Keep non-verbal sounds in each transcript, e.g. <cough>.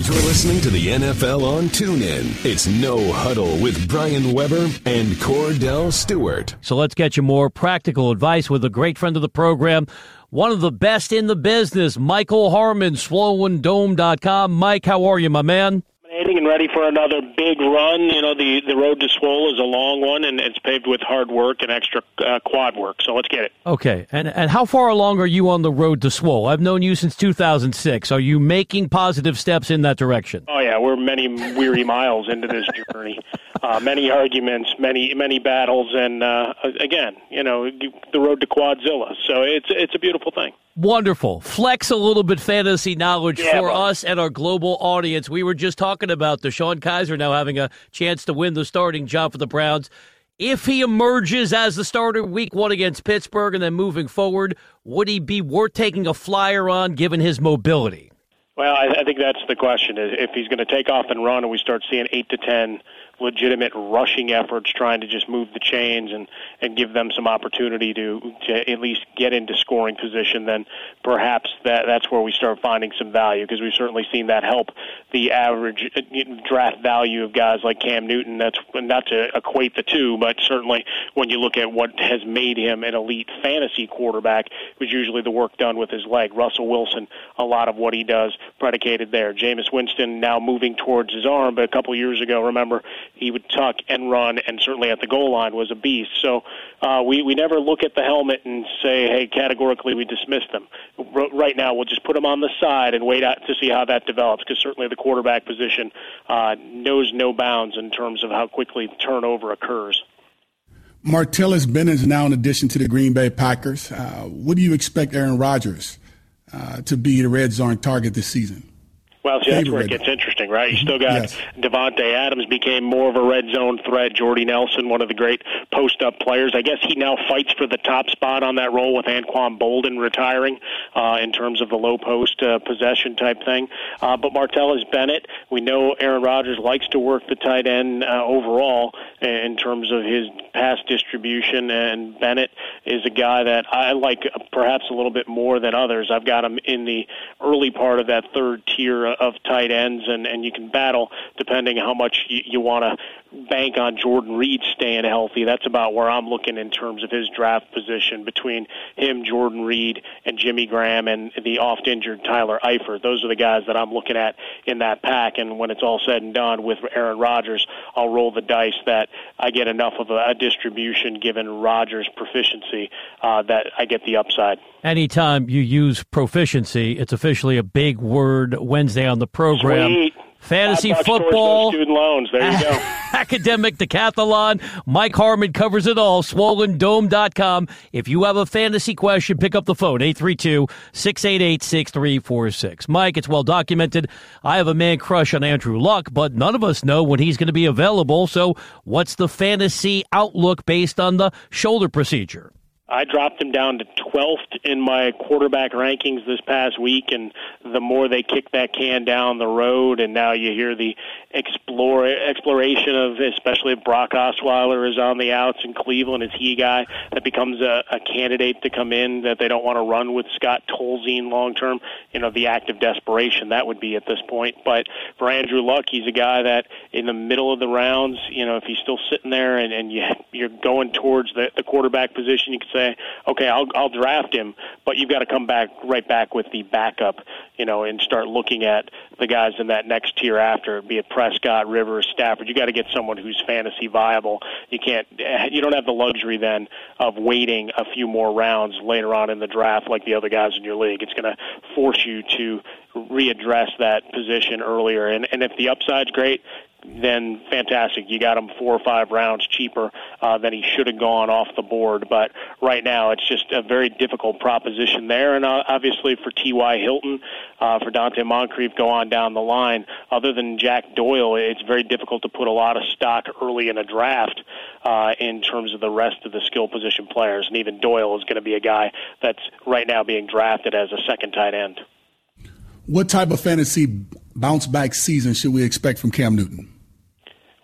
You're listening to the NFL on TuneIn. It's No Huddle with Brian Weber and Kordell Stewart. So let's get you more practical advice with a great friend of the program, one of the best in the business, Michael Harmon, SwollenDome.com. Mike, how are you, my man? And ready for another big run. You know, the the road to Swole is a long one, and it's paved with hard work and extra uh, quad work. So let's get it. Okay, and and how far along are you on the road to Swole? I've known you since 2006. Are you making positive steps in that direction? Oh yeah, we're many weary miles into this journey. <laughs> Uh, many arguments, many many battles, and uh, again, you know, the road to Quadzilla. So it's it's a beautiful thing. Wonderful. Flex a little bit fantasy knowledge yeah, for buddy. us and our global audience. We were just talking about DeShone Kizer now having a chance to win the starting job for the Browns. If he emerges as the starter week one against Pittsburgh and then moving forward, would he be worth taking a flyer on given his mobility? Well, I, I think that's the question. If he's going to take off and run and we start seeing 8 to 10 legitimate rushing efforts trying to just move the chains and and give them some opportunity to to at least get into scoring position then perhaps that that's where we start finding some value because we've certainly seen that help the average uh, draft value of guys like Cam Newton. That's not to equate the two but certainly when you look at what has made him an elite fantasy quarterback was usually the work done with his leg. Russell Wilson a lot of what he does predicated there. Jameis Winston now moving towards his arm but a couple years ago remember he would tuck and run, and certainly at the goal line was a beast. So uh, we we never look at the helmet and say, hey, categorically we dismiss them. R- right now, we'll just put them on the side and wait out to see how that develops, because certainly the quarterback position uh, knows no bounds in terms of how quickly turnover occurs. Martellus Bennett is now in addition to the Green Bay Packers. Uh, what do you expect Aaron Rodgers uh, to be the red zone target this season? Well, see, that's where it gets interesting, right? You still got yes. Davante Adams became more of a red zone threat. Jordy Nelson, one of the great post up players. I guess he now fights for the top spot on that role with Anquan Boldin retiring uh, in terms of the low post uh, possession type thing. Uh, but Martellus Bennett, we know Aaron Rodgers likes to work the tight end uh, overall in terms of his pass distribution, and Bennett is a guy that I like perhaps a little bit more than others. I've got him in the early part of that third tier of tight ends, and and you can battle depending how much you, you want to bank on Jordan Reed staying healthy. That's about where I'm looking in terms of his draft position between him, Jordan Reed, and Jimmy Graham, and the oft injured Tyler Eifert. Those are the guys that I'm looking at in that pack. And when it's all said and done with Aaron Rodgers, I'll roll the dice that I get enough of a, a distribution given Rodgers' proficiency uh, that I get the upside. Anytime you use proficiency, it's officially a big word Wednesday on the program. Sweet. Fantasy football, student loans. There you go. <laughs> academic decathlon. Mike Harmon covers it all. SwollenDome.com. If you have a fantasy question, pick up the phone 832-688-6346. Mike, it's well documented. I have a man crush on Andrew Luck, but none of us know when he's going to be available. So, what's the fantasy outlook based on the shoulder procedure? I dropped him down to 12th in my quarterback rankings this past week, and the more they kick that can down the road, and now you hear the explore exploration of, especially if Brock Osweiler is on the outs in Cleveland, is he a guy that becomes a, a candidate to come in that they don't want to run with Scott Tolzien long term? You know, the act of desperation that would be at this point. But for Andrew Luck, he's a guy that in the middle of the rounds, you know, if he's still sitting there and, and you, you're going towards the, the quarterback position, you could say, okay, I'll I'll draft him, but you've got to come back right back with the backup, you know, and start looking at the guys in that next tier after, be it Prescott, Rivers, Stafford. You got to get someone who's fantasy viable. You can't, eh, you don't have the luxury then of waiting a few more rounds later on in the draft like the other guys in your league. It's going to force you to readdress that position earlier. And and if the upside's great, then fantastic. You got him four or five rounds cheaper uh, than he should have gone off the board. But right now, it's just a very difficult proposition there. And uh, obviously for T.Y. Hilton, uh, for Donte Moncrief, go on down the line. Other than Jack Doyle, it's very difficult to put a lot of stock early in a draft uh, in terms of the rest of the skill position players. And even Doyle is going to be a guy that's right now being drafted as a second tight end. What type of fantasy bounce back season should we expect from Cam Newton?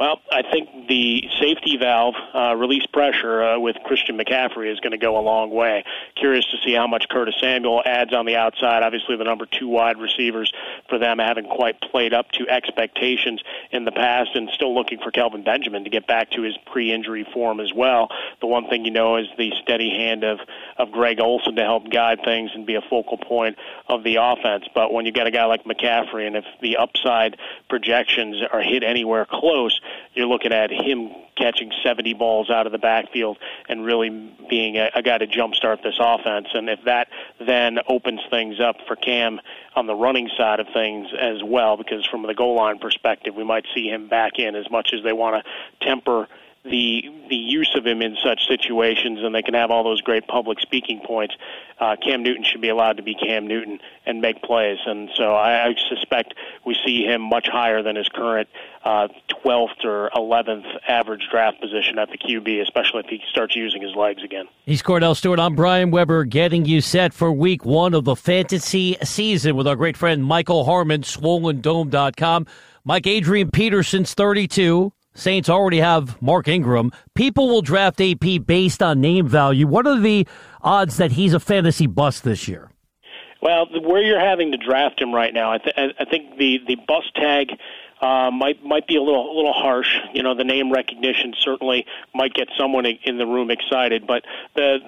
Well, I think the safety valve uh, release pressure uh, with Christian McCaffrey is going to go a long way. Curious to see how much Curtis Samuel adds on the outside. Obviously, the number two wide receivers for them haven't quite played up to expectations in the past, and still looking for Kelvin Benjamin to get back to his pre-injury form as well. The one thing you know is the steady hand of of Greg Olsen to help guide things and be a focal point of the offense. But when you got a guy like McCaffrey, and if the upside projections are hit anywhere close, you're looking at him catching 70 balls out of the backfield and really being a, a guy to jumpstart this offense. And if that then opens things up for Cam on the running side of things as well, because from the goal line perspective, we might see him back in as much as they want to temper the the use of him in such situations, and they can have all those great public speaking points. Uh, Cam Newton should be allowed to be Cam Newton and make plays, and so I, I suspect we see him much higher than his current uh, 12th or 11th average draft position at the QB, especially if he starts using his legs again. He's Kordell Stewart. I'm Brian Weber, getting you set for Week One of the fantasy season with our great friend Michael Harmon, SwollenDome.com. Mike Adrian Peterson's 32. Saints already have Mark Ingram. People will draft AP based on name value. What are the odds that he's a fantasy bust this year? Well, where you're having to draft him right now, I, th- I think the the bust tag uh, might might be a little a little harsh. You know, the name recognition certainly might get someone in the room excited, but the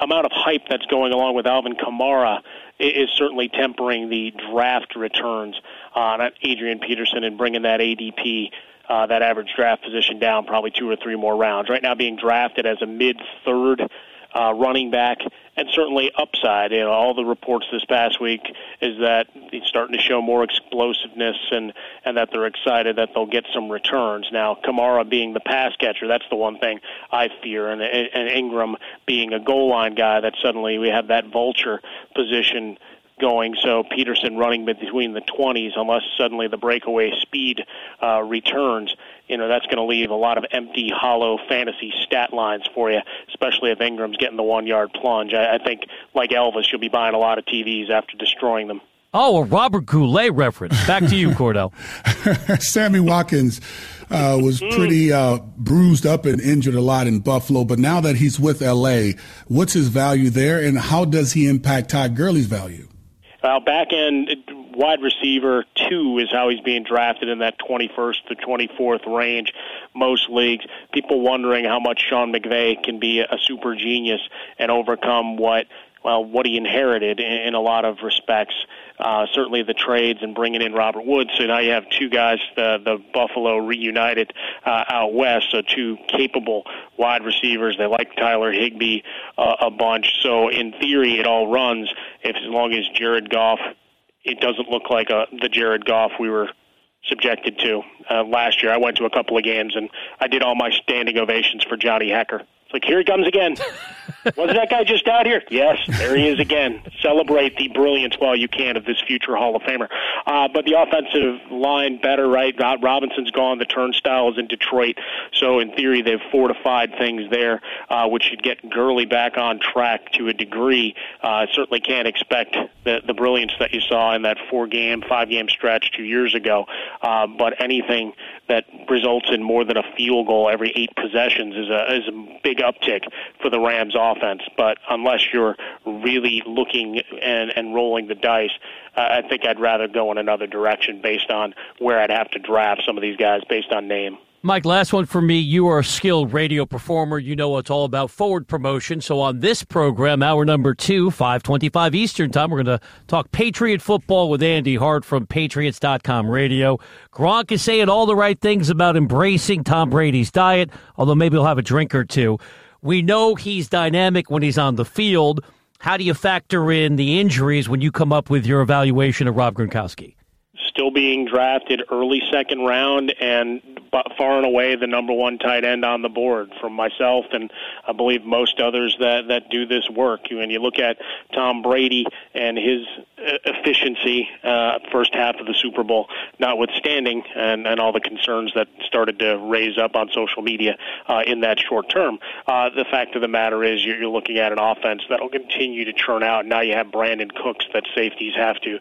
amount of hype that's going along with Alvin Kamara is certainly tempering the draft returns on Adrian Peterson and bringing that ADP uh, that average draft position down probably two or three more rounds. Right now, being drafted as a mid third uh, running back, and certainly upside. You know, all the reports this past week is that he's starting to show more explosiveness, and and that they're excited that they'll get some returns. Now, Kamara being the pass catcher, that's the one thing I fear, and and Ingram being a goal line guy, that suddenly we have that vulture position going. So Peterson running between the 20s, unless suddenly the breakaway speed uh, returns, you know that's going to leave a lot of empty, hollow fantasy stat lines for you, especially if Ingram's getting the one-yard plunge. I, I think, like Elvis, you'll be buying a lot of TVs after destroying them. Oh, a Robert Goulet reference. Back to you, Kordell. <laughs> Sammy Watkins uh, was mm. pretty uh, bruised up and injured a lot in Buffalo, but now that he's with LA, what's his value there, and how does he impact Todd Gurley's value? Well, back end wide receiver two is how he's being drafted in that 21st to 24th range. Most leagues, people wondering how much Sean McVay can be a super genius and overcome what well what he inherited in, in a lot of respects uh, certainly the trades and bringing in Robert Woods. So now you have two guys, the, the Buffalo reunited uh, out west, so two capable wide receivers. They like Tyler Higbee uh, a bunch. So in theory, it all runs if as long as Jared Goff, it doesn't look like a, the Jared Goff we were subjected to uh, last year. I went to a couple of games and I did all my standing ovations for Johnny Hekker. It's like here he comes again. <laughs> Wasn't that guy just out here? Yes, there he is again. Celebrate the brilliance while you can of this future Hall of Famer. Uh, but the offensive line better, right? Robinson's gone. The turnstile is in Detroit. So in theory, they've fortified things there, uh, which should get Gurley back on track to a degree. Uh, certainly can't expect the, the brilliance that you saw in that four game, five game stretch two years ago. Uh, but anything that results in more than a field goal every eight possessions is a, is a big uptick for the Rams offense offense. But unless you're really looking and, and rolling the dice, uh, I think I'd rather go in another direction based on where I'd have to draft some of these guys based on name. Mike, last one for me. You are a skilled radio performer. You know it's all about forward promotion. So on this program, hour number two, 525 Eastern Time, we're going to talk Patriot football with Andy Hart from Patriots.com radio. Gronk is saying all the right things about embracing Tom Brady's diet, although maybe he'll have a drink or two. We know he's dynamic when he's on the field. How do you factor in the injuries when you come up with your evaluation of Rob Gronkowski? Still being drafted early second round and far and away the number one tight end on the board from myself and I believe most others that that do this work. When you look at Tom Brady and his uh, efficiency uh, first half of the Super Bowl, notwithstanding, and, and all the concerns that started to raise up on social media uh, in that short term, uh, the fact of the matter is you're, you're looking at an offense that will continue to churn out. Now you have Brandin Cooks that safeties have to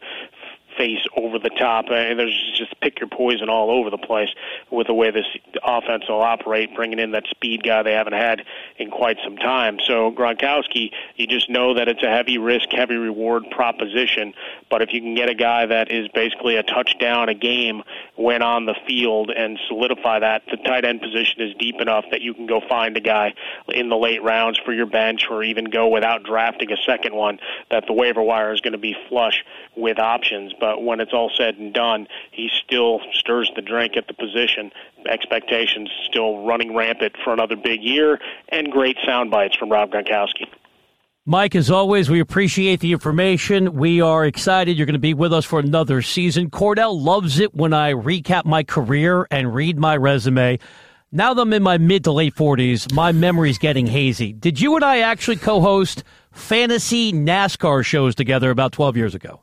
face over the top. Uh, and there's just pick your poison all over the place with the way this offense will operate, bringing in that speed guy they haven't had in quite some time. So Gronkowski, you just know that it's a heavy risk, heavy reward proposition. But if you can get a guy that is basically a touchdown a game when on the field and solidify that, the tight end position is deep enough that you can go find a guy in the late rounds for your bench or even go without drafting a second one that the waiver wire is going to be flush with options. But when it's all said and done, he still stirs the drink at the position. Expectations still running rampant for another big year, and great sound bites from Rob Gronkowski. Mike, as always, we appreciate the information. We are excited you're going to be with us for another season. Kordell loves it when I recap my career and read my resume. Now that I'm in my mid to late 40s, my memory's getting hazy. Did you and I actually co host fantasy NASCAR shows together about 12 years ago?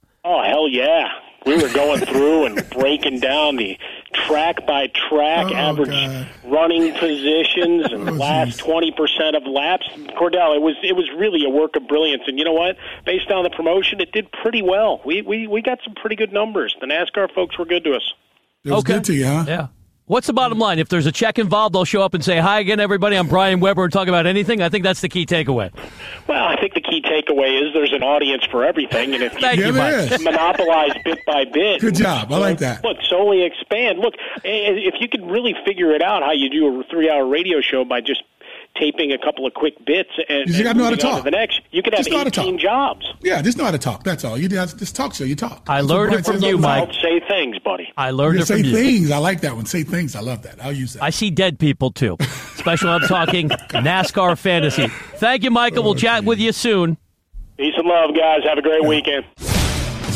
Hell yeah. We were going through and breaking down the track by track Oh, average God. running positions and Oh, last twenty percent of laps. Kordell, it was it was really a work of brilliance, and you know what? Based on the promotion, it did pretty well. We we we got some pretty good numbers. The NASCAR folks were good to us. It was Okay. good to you, huh? Yeah. What's the bottom line? If there's a check involved, they'll show up and say, Hi again, everybody. I'm Brian Weber and talk about anything. I think that's the key takeaway. Well, I think the key takeaway is there's an audience for everything, and if Thank you Yeah, you, there monopolize bit by bit. Good job. I like that. Look, solely expand. Look, if you could really figure it out how you do a three-hour radio show by just taping a couple of quick bits and, You just and gotta know how to moving on talk. the next, you could have Just know how to 18 talk. jobs. Yeah, just know how to talk. That's all. You do this talk show. You talk. I That's learned it Brian from you, all time. Mike. Don't say things, buddy. I learned Yeah, it say from you. things. I like that one. Say things. I love that. I'll use that. I see dead people too, especially when I'm talking <laughs> NASCAR fantasy. Thank you, Michael. We'll oh, chat with you soon. Peace and love, guys. Have a great weekend.